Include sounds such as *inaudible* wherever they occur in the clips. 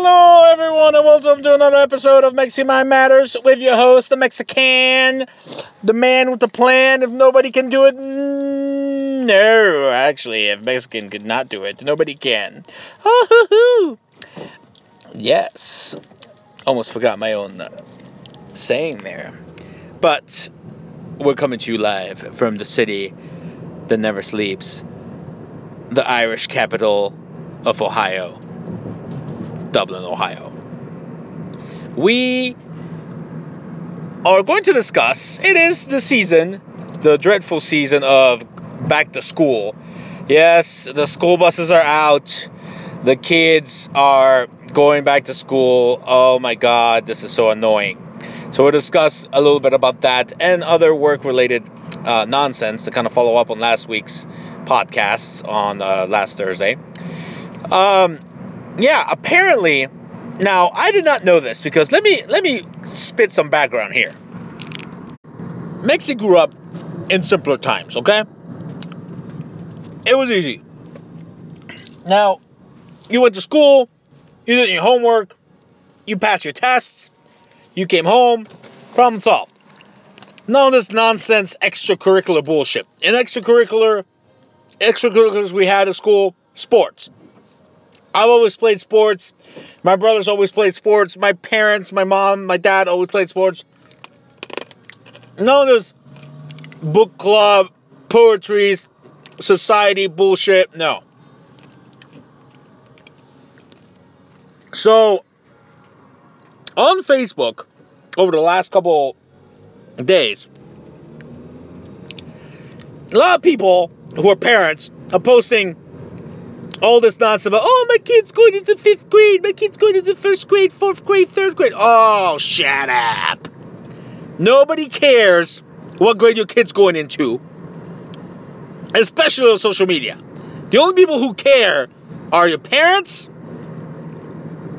Hello everyone, and welcome to another episode of Mexi Mind Matters with your host, the Mexican, the man with the plan. If nobody can do it, no, actually, if Mexican could not do it, nobody can. Yes, almost forgot my own uh, saying there, but we're coming to you live from the city that never sleeps, the Irish capital of Ohio. Dublin, Ohio. We are going to discuss, it is the season, the dreadful season of back to school. Yes, the school buses are out. The kids are going back to school. Oh my god, this is so annoying. So we'll discuss a little bit about that and other work related uh, nonsense to kind of follow up on last week's podcasts on uh, last Thursday. Um, yeah, apparently, now I did not know this because let me let me spit some background here. Mexi grew up in simpler times, okay? It was easy. Now, you went to school, you did your homework, you passed your tests, you came home, problem solved. None of this nonsense extracurricular bullshit. In extracurricular extracurriculars we had at school, sports. I've always played sports. My brothers always played sports. My parents, my mom, my dad always played sports. No, this book club, poetry, society bullshit. No. So, on Facebook, over the last couple days, a lot of people who are parents are posting all this nonsense about, oh, my kid's going into fifth grade, my kid's going into first grade, fourth grade, third grade. Oh, shut up. Nobody cares what grade your kid's going into, especially on social media. The only people who care are your parents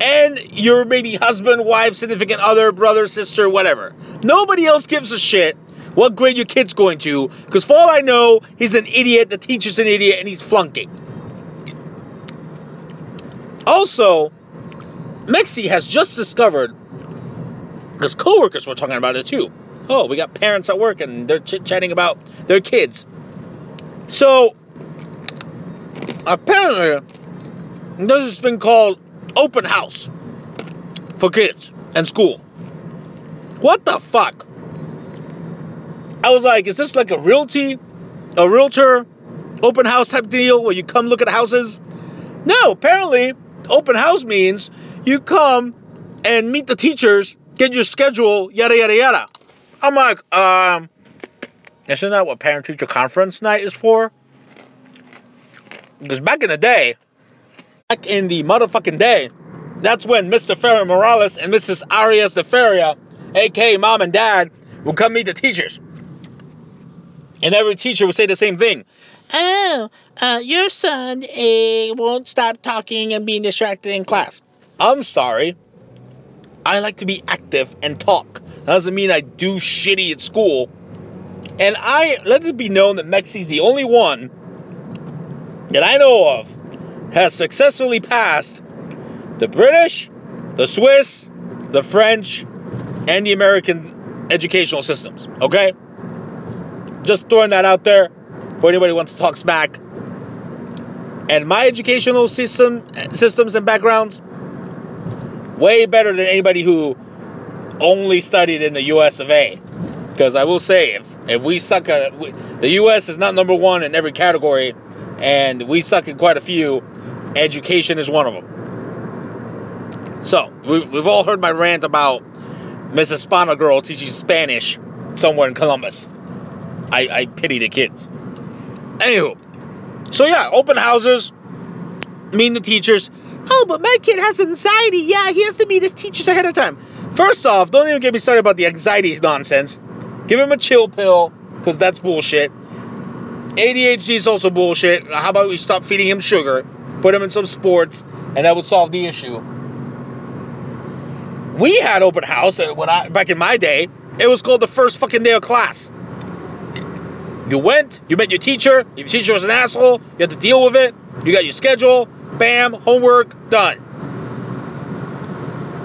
and your maybe husband, wife, significant other, brother, sister, whatever. Nobody else gives a shit what grade your kid's going to, because for all I know, he's an idiot, the teacher's an idiot, and he's flunking. Also, Mexi has just discovered, because coworkers were talking about it too. Oh, we got parents at work and they're chit chatting about their kids. So, apparently, there's this thing called open house for kids and school. What the fuck? I was like, is this like a realty, a realtor open house type deal where you come look at houses? No, apparently, open house means you come and meet the teachers, get your schedule, yada yada yada. I'm like, um, isn't that what parent teacher conference night is for? Because back in the day, back in the motherfucking day, that's when Mr. Ferrer Morales and Mrs. Arias de Feria, aka mom and dad, would come meet the teachers. And every teacher would say the same thing. Oh, uh, your son eh, won't stop talking and being distracted in class. I'm sorry. I like to be active and talk. That doesn't mean I do shitty at school. And I let it be known that Mexi's the only one that I know of has successfully passed the British, the Swiss, the French, and the American educational systems. Okay? Just throwing that out there for anybody who wants to talk smack. And my educational system systems and backgrounds way better than anybody who only studied in the US of A. Because I will say, if, if we suck at we, the U.S. is not number one in every category, and we suck in quite a few, education is one of them. So, we, we've all heard my rant about Miss Hispana girl teaching Spanish somewhere in Columbus. I, I pity the kids. Anywho, so yeah, open houses, meeting the teachers. Oh, but my kid has anxiety. Yeah, he has to meet his teachers ahead of time. First off, don't even get me started about the anxiety nonsense. Give him a chill pill, because that's bullshit. ADHD is also bullshit. How about we stop feeding him sugar, put him in some sports, and that would solve the issue. We had open house uh, when I back in my day. It was called the first fucking day of class. You went, you met your teacher. If your teacher was an asshole, you had to deal with it. You got your schedule, bam, homework, done.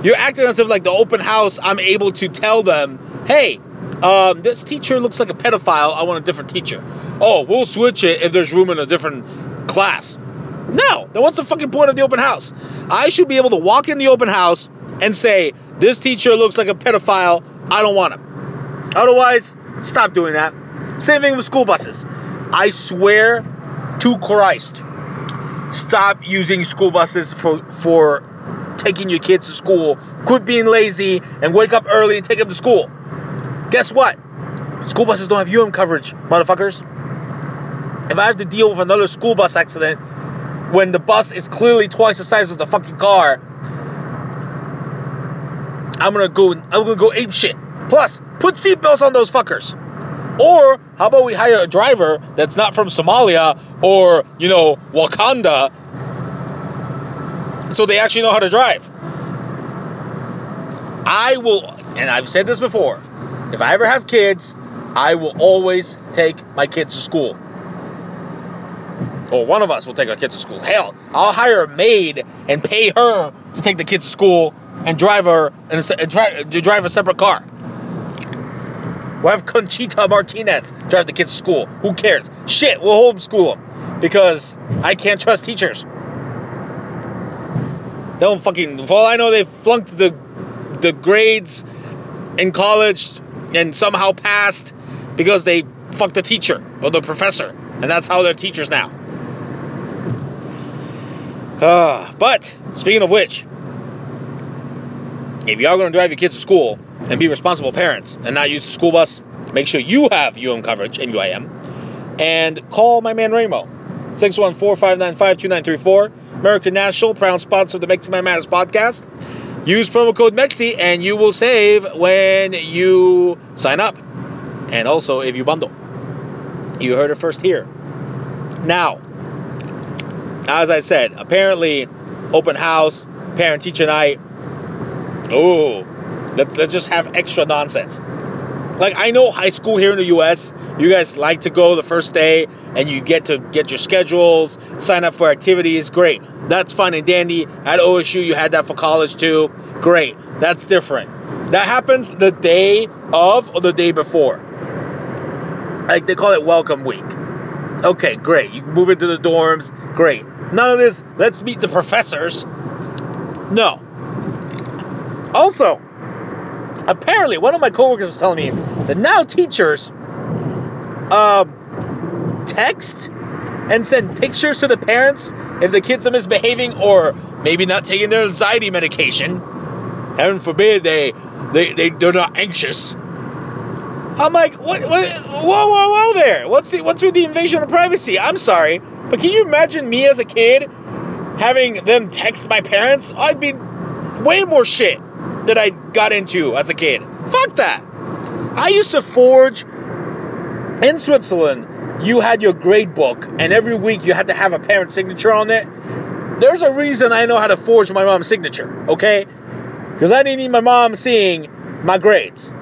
You're acting as if like the open house, I'm able to tell them, hey, um, this teacher looks like a pedophile. I want a different teacher. Oh, we'll switch it if there's room in a different class. No, then what's the fucking point of the open house? I should be able to walk in the open house and say, this teacher looks like a pedophile. I don't want him. Otherwise, stop doing that. Same thing with school buses. I swear to Christ, stop using school buses for for taking your kids to school. Quit being lazy and wake up early and take them to school. Guess what? School buses don't have UM coverage, motherfuckers. If I have to deal with another school bus accident when the bus is clearly twice the size of the fucking car, I'm gonna go. I'm gonna go ape shit. Plus, put seatbelts on those fuckers. Or how about we hire a driver that's not from Somalia or you know Wakanda, so they actually know how to drive. I will, and I've said this before. If I ever have kids, I will always take my kids to school. Or one of us will take our kids to school. Hell, I'll hire a maid and pay her to take the kids to school and drive her and, and drive a separate car. We'll have Conchita Martinez drive the kids to school. Who cares? Shit, we'll homeschool them because I can't trust teachers. Don't fucking. For all I know, they flunked the the grades in college and somehow passed because they fucked the teacher or the professor, and that's how they're teachers now. Uh, *sighs* but speaking of which, if y'all gonna drive your kids to school and be responsible parents and not use the school bus, make sure you have UM coverage and UIM, and call my man Ramo. 614-595-2934. American National, proud sponsor of the Mexi Mind Matters podcast. Use promo code MEXI and you will save when you sign up. And also if you bundle. You heard it first here. Now, as I said, apparently open house, parent teacher night. Oh, let's, let's just have extra nonsense. Like I know high school here in the US, you guys like to go the first day and you get to get your schedules, sign up for activities, great. That's fine and dandy. At OSU you had that for college too. Great. That's different. That happens the day of or the day before. Like they call it welcome week. Okay, great. You move into the dorms, great. None of this, let's meet the professors. No. Also, apparently one of my coworkers was telling me that now teachers um, text and send pictures to the parents if the kids are misbehaving or maybe not taking their anxiety medication. Heaven forbid they they, they they're not anxious. I'm like, what, what whoa whoa whoa there. What's the what's with the invasion of privacy? I'm sorry, but can you imagine me as a kid having them text my parents? I'd be way more shit that I got into as a kid. Fuck that. I used to forge in Switzerland. You had your grade book, and every week you had to have a parent signature on it. There's a reason I know how to forge my mom's signature, okay? Because I didn't need my mom seeing my grades.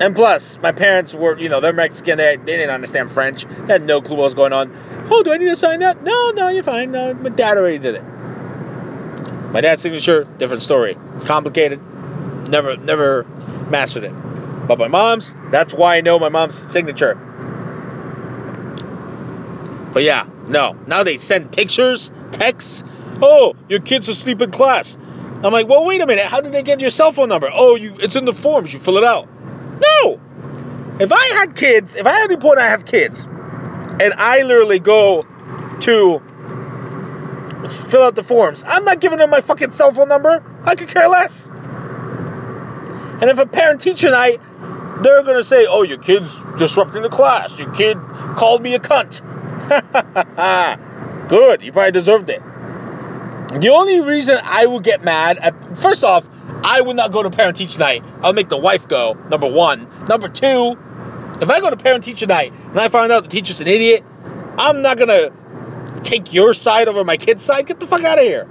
And plus, my parents were, you know, they're Mexican. They, they didn't understand French. They had no clue what was going on. Oh, do I need to sign that? No, no, you're fine. No, my dad already did it. My dad's signature, different story. Complicated. Never, never mastered it. But my mom's, that's why I know my mom's signature. But yeah, no. Now they send pictures, texts. Oh, your kid's asleep in class. I'm like, well, wait a minute. How did they get your cell phone number? Oh, you, it's in the forms. You fill it out. No. If I had kids, if I had any point I have kids, and I literally go to fill out the forms, I'm not giving them my fucking cell phone number. I could care less. And if a parent teacher night, they're gonna say, "Oh, your kid's disrupting the class. Your kid called me a cunt." *laughs* Good. You probably deserved it. The only reason I would get mad at first off, I would not go to parent teacher night. I'll make the wife go. Number one. Number two, if I go to parent teacher night and I find out the teacher's an idiot, I'm not gonna take your side over my kid's side. Get the fuck out of here.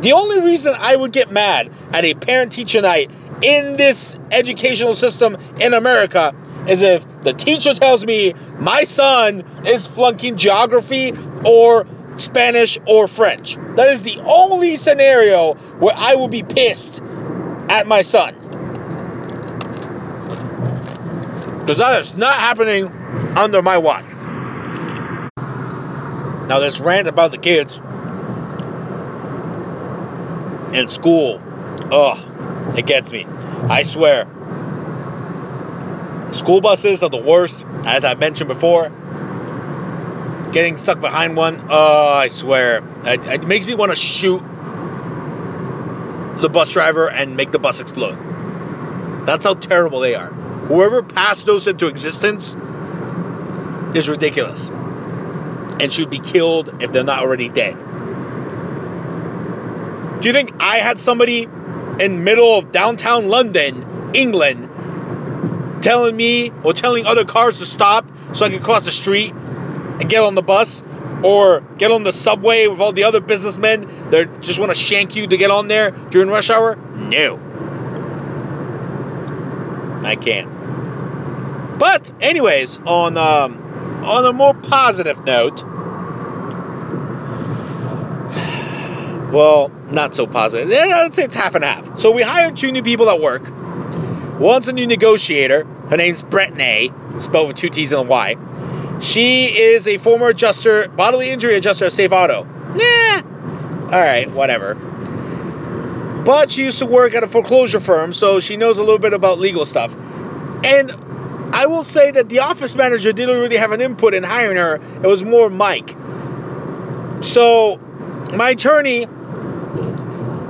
The only reason I would get mad at a parent teacher night in this educational system in America is if the teacher tells me my son is flunking geography or Spanish or French. That is the only scenario where I will be pissed at my son. Because that is not happening under my watch. Now, this rant about the kids in school, ugh, it gets me. I swear. School buses are the worst, as I mentioned before. Getting stuck behind one, oh, I swear. It, it makes me want to shoot the bus driver and make the bus explode. That's how terrible they are. Whoever passed those into existence is ridiculous and should be killed if they're not already dead. Do you think I had somebody in middle of downtown London, England, telling me or telling other cars to stop so I can cross the street and get on the bus or get on the subway with all the other businessmen that just want to shank you to get on there during rush hour? No. I can't. But anyways, on um, on a more positive note, well, not so positive. Yeah, I'd say it's half and half. So we hired two new people at work. One's a new negotiator. Her name's Brittany, spelled with two T's and a Y. She is a former adjuster, bodily injury adjuster at Safe Auto. Nah. All right, whatever. But she used to work at a foreclosure firm, so she knows a little bit about legal stuff. And I will say that the office manager didn't really have an input in hiring her. It was more Mike. So my attorney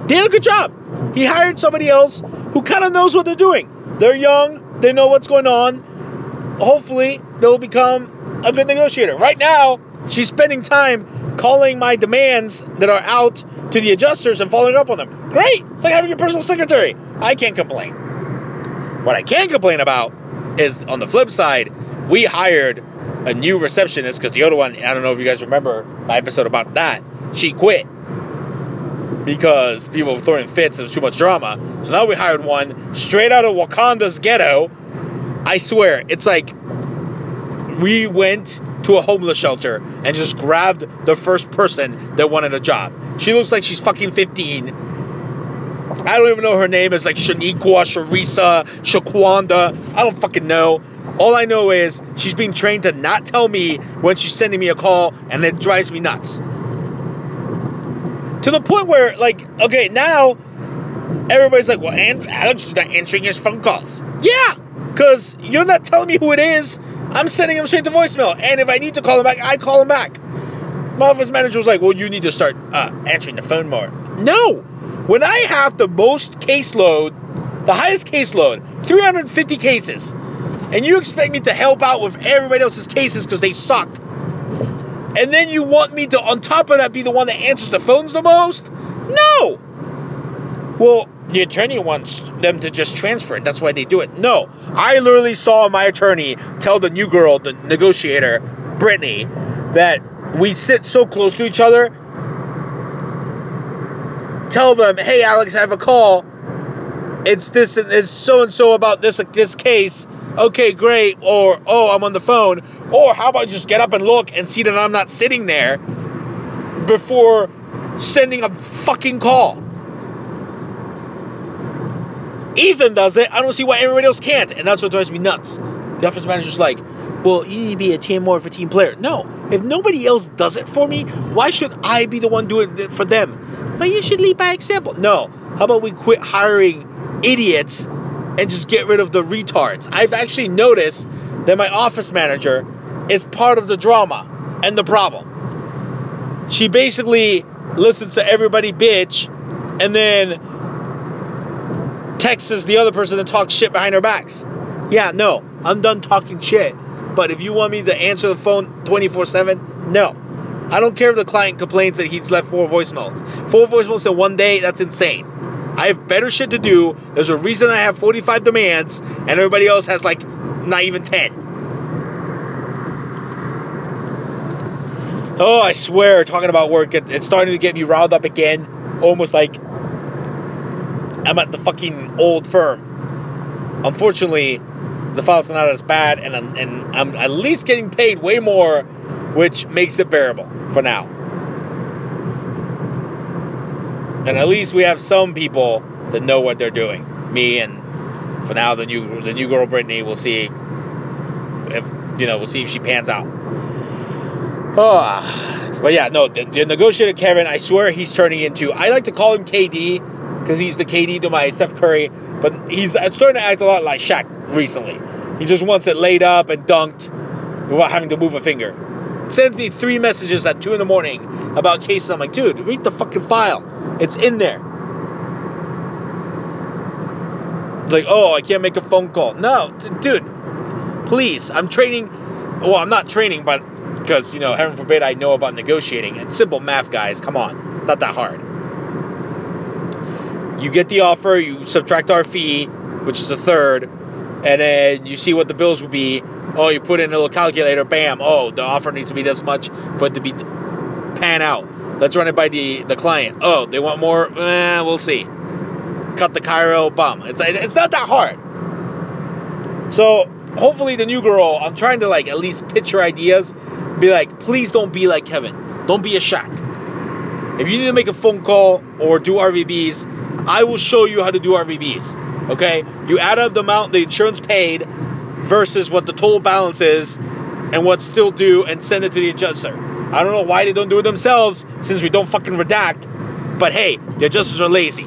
did a good job. He hired somebody else who kind of knows what they're doing. They're young, they know what's going on. Hopefully, they'll become a good negotiator. Right now, she's spending time calling my demands that are out to the adjusters and following up on them. Great! It's like having a personal secretary. I can't complain. What I can complain about is on the flip side, we hired a new receptionist because the other one, I don't know if you guys remember my episode about that, she quit because people were throwing fits and was too much drama. So now we hired one straight out of Wakanda's ghetto. I swear, it's like we went to a homeless shelter and just grabbed the first person that wanted a job. She looks like she's fucking 15. I don't even know her name It's like Shaniqua, Sharisa, Shaquanda. I don't fucking know. All I know is she's being trained to not tell me when she's sending me a call, and it drives me nuts. To the point where, like, okay, now everybody's like, well, and Alex is not answering his phone calls. Yeah, because you're not telling me who it is. I'm sending him straight to voicemail. And if I need to call him back, I call him back. My office manager was like, well, you need to start uh, answering the phone more. No. When I have the most caseload, the highest caseload, 350 cases, and you expect me to help out with everybody else's cases because they suck, and then you want me to, on top of that, be the one that answers the phones the most? No. Well, the attorney wants them to just transfer it. That's why they do it. No. I literally saw my attorney tell the new girl, the negotiator, Brittany, that we sit so close to each other. Tell them, hey, Alex, I have a call. It's this and it's so and so about this this case. Okay, great. Or oh, I'm on the phone. Or how about just get up and look and see that I'm not sitting there before sending a fucking call. Ethan does it. I don't see why everybody else can't, and that's what drives me nuts. The office manager's like, "Well, you need to be a team more of a team player." No, if nobody else does it for me, why should I be the one doing it for them? But you should lead by example. No, how about we quit hiring idiots and just get rid of the retards. I've actually noticed that my office manager is part of the drama and the problem. She basically listens to everybody bitch and then texts the other person and talks shit behind their backs. Yeah, no, I'm done talking shit. But if you want me to answer the phone 24 7, no. I don't care if the client complains that he's left four voicemails. Four voicemails in one day, that's insane. I have better shit to do. There's a reason I have 45 demands, and everybody else has like not even 10. Oh, I swear, talking about work, it, it's starting to get me riled up again. Almost like I'm at the fucking old firm. Unfortunately, the file's are not as bad, and I'm, and I'm at least getting paid way more, which makes it bearable for now. And at least we have some people that know what they're doing. Me and for now the new the new girl Brittany. We'll see if you know we'll see if she pans out. Oh, but yeah, no, the, the negotiator Kevin. I swear he's turning into. I like to call him KD because he's the KD to my Steph Curry, but he's starting to act a lot like Shaq recently. He just wants it laid up and dunked without having to move a finger. Sends me three messages at two in the morning about cases. I'm like, dude, read the fucking file. It's in there. Like, oh, I can't make a phone call. No, dude, please. I'm training. Well, I'm not training, but because you know, heaven forbid, I know about negotiating and simple math, guys. Come on, not that hard. You get the offer, you subtract our fee, which is a third, and then you see what the bills would be. Oh, you put in a little calculator, bam. Oh, the offer needs to be this much for it to be pan out. Let's run it by the the client. Oh, they want more. Eh, we'll see. Cut the Cairo bum. It's it's not that hard. So hopefully the new girl. I'm trying to like at least pitch her ideas. Be like, please don't be like Kevin. Don't be a Shaq. If you need to make a phone call or do RVBs, I will show you how to do RVBs. Okay? You add up the amount the insurance paid versus what the total balance is and what's still due and send it to the adjuster. I don't know why they don't do it themselves since we don't fucking redact. But hey, the adjusters are lazy.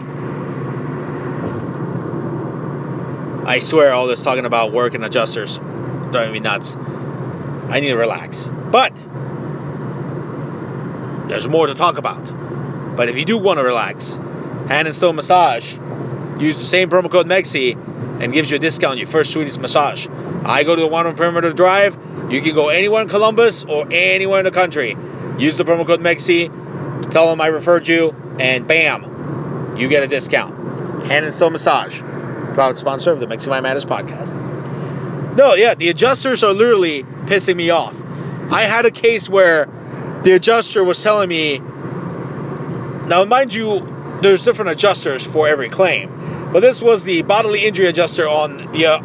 I swear all this talking about work and adjusters driving me nuts. I need to relax. But there's more to talk about. But if you do want to relax, Hand and Stone Massage, use the same promo code MEXI and gives you a discount on your first Swedish massage. I go to the one on Perimeter Drive. You can go anywhere in Columbus or anywhere in the country. Use the promo code MEXI. Tell them I referred you, and bam, you get a discount. Hand and Stone Massage, proud sponsor of the Mexi Mind Matters podcast. No, yeah, the adjusters are literally pissing me off. I had a case where the adjuster was telling me, now mind you, there's different adjusters for every claim, but this was the bodily injury adjuster on the uh,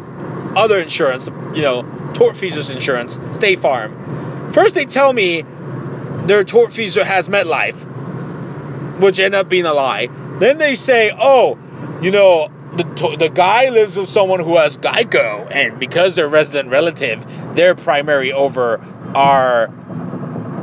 other insurance, you know, tortfeasors insurance, State Farm. First, they tell me their tortfeasor has MetLife, which ended up being a lie. Then they say, oh, you know, the, the guy lives with someone who has Geico, and because they're resident relative, they're primary over our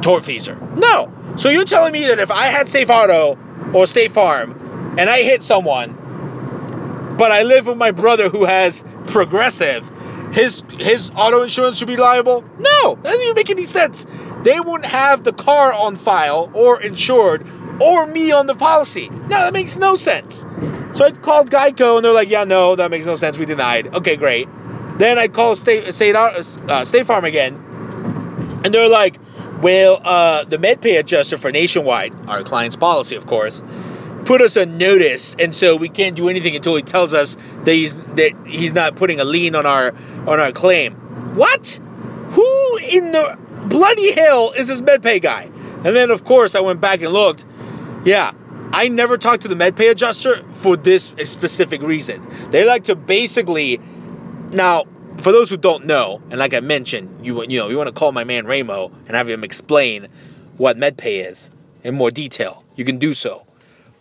tortfeasor. No. So you're telling me that if I had Safe Auto or State Farm and I hit someone, but I live with my brother who has Progressive, his his auto insurance should be liable? No, that doesn't even make any sense. They wouldn't have the car on file or insured or me on the policy. No, that makes no sense. So I called Geico and they're like, yeah, no, that makes no sense. We denied. Okay, great. Then I called State State, uh, State Farm again, and they're like, well, uh, the MedPay adjuster for Nationwide, our client's policy, of course, put us on notice, and so we can't do anything until he tells us that he's that he's not putting a lien on our on our claim. What? Who in the bloody hell is this MedPay guy? And then, of course, I went back and looked. Yeah, I never talked to the MedPay adjuster for this specific reason. They like to basically now. For those who don't know, and like I mentioned, you you know you want to call my man Ramo and have him explain what MedPay is in more detail. You can do so.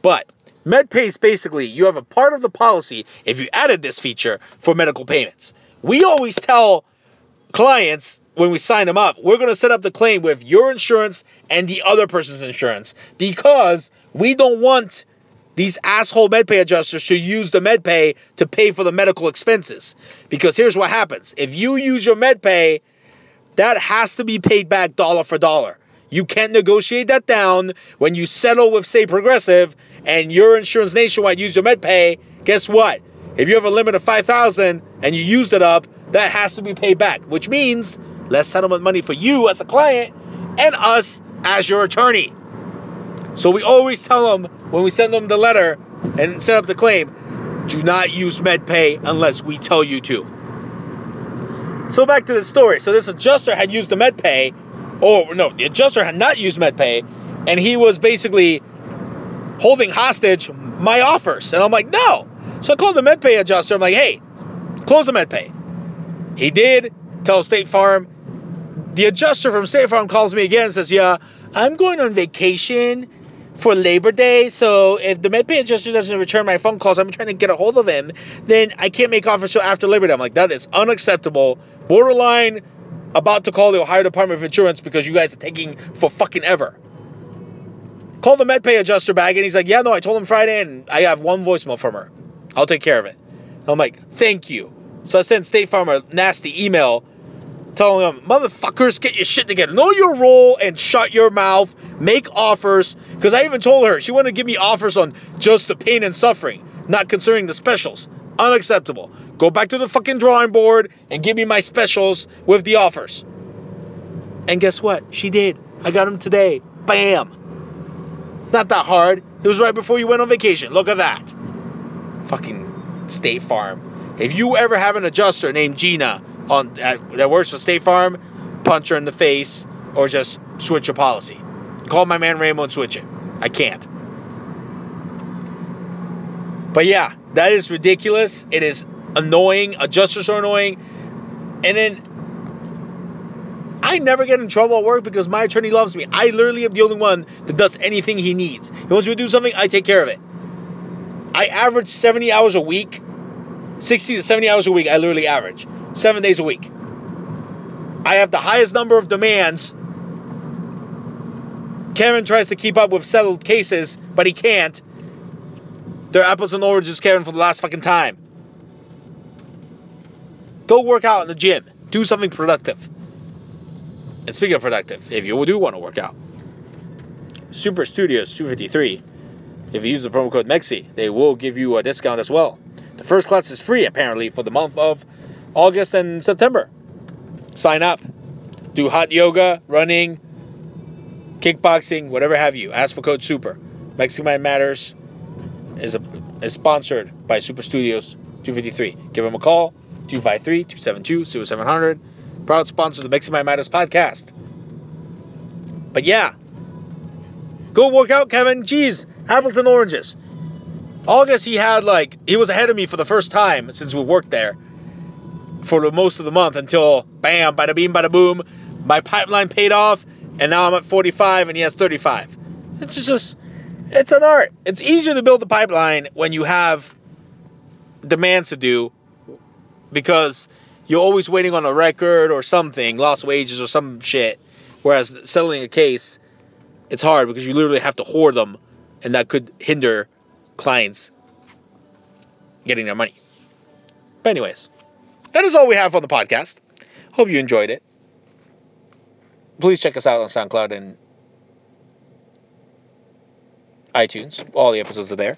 But MedPay is basically you have a part of the policy if you added this feature for medical payments. We always tell clients when we sign them up, we're going to set up the claim with your insurance and the other person's insurance because we don't want these asshole MedPay adjusters should use the MedPay to pay for the medical expenses. Because here's what happens if you use your MedPay, that has to be paid back dollar for dollar. You can't negotiate that down when you settle with, say, Progressive and your insurance nationwide use your MedPay. Guess what? If you have a limit of 5000 and you used it up, that has to be paid back, which means less settlement money for you as a client and us as your attorney. So we always tell them when we send them the letter and set up the claim, do not use MedPay unless we tell you to. So back to the story. So this adjuster had used the MedPay, or no, the adjuster had not used MedPay, and he was basically holding hostage my offers. And I'm like, no. So I called the MedPay adjuster. I'm like, hey, close the MedPay. He did tell State Farm. The adjuster from State Farm calls me again and says, yeah, I'm going on vacation for Labor Day. So if the MedPay adjuster doesn't return my phone calls, I'm trying to get a hold of him, then I can't make offers till after Labor Day. I'm like, that is unacceptable. Borderline about to call the Ohio Department of Insurance because you guys are taking for fucking ever. Call the MedPay adjuster back and he's like, yeah, no, I told him Friday and I have one voicemail from her. I'll take care of it. I'm like, thank you. So I sent State Farm a nasty email telling them, motherfuckers, get your shit together. Know your role and shut your mouth. Make offers. Because I even told her she wanted to give me offers on just the pain and suffering, not considering the specials. Unacceptable. Go back to the fucking drawing board and give me my specials with the offers. And guess what? She did. I got them today. Bam. It's not that hard. It was right before you went on vacation. Look at that. Fucking State Farm. If you ever have an adjuster named Gina on that, that works for State Farm, punch her in the face or just switch your policy. Call my man Rambo and switch it. I can't. But yeah, that is ridiculous. It is annoying. Adjusters are annoying. And then I never get in trouble at work because my attorney loves me. I literally am the only one that does anything he needs. He wants me to do something, I take care of it. I average 70 hours a week. 60 to 70 hours a week, I literally average. Seven days a week. I have the highest number of demands. Kevin tries to keep up with settled cases, but he can't. They're apples and oranges, Kevin, for the last fucking time. Go work out in the gym. Do something productive. And speaking of productive, if you do want to work out, Super Studios 253, if you use the promo code MEXI, they will give you a discount as well. The first class is free, apparently, for the month of August and September. Sign up. Do hot yoga, running, kickboxing, whatever have you. Ask for code SUPER. Mexican Mind Matters is, a, is sponsored by Super Studios 253. Give them a call, 253-272-0700. Proud sponsor of the Mexican Matters podcast. But yeah, go work out, Kevin. Jeez, apples and oranges. August, he had like, he was ahead of me for the first time since we worked there for the most of the month until bam, bada beam, bada boom, my pipeline paid off, and now I'm at 45 and he has 35. It's just, it's an art. It's easier to build the pipeline when you have demands to do because you're always waiting on a record or something, lost wages or some shit. Whereas settling a case, it's hard because you literally have to hoard them, and that could hinder clients getting their money. But anyways, that is all we have on the podcast. Hope you enjoyed it. Please check us out on SoundCloud and iTunes. All the episodes are there.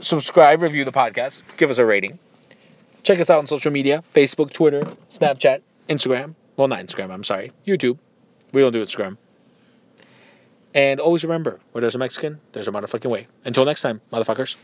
Subscribe, review the podcast, give us a rating. Check us out on social media Facebook, Twitter, Snapchat, Instagram. Well, not Instagram, I'm sorry. YouTube. We don't do Instagram. And always remember where there's a Mexican, there's a motherfucking way. Until next time, motherfuckers.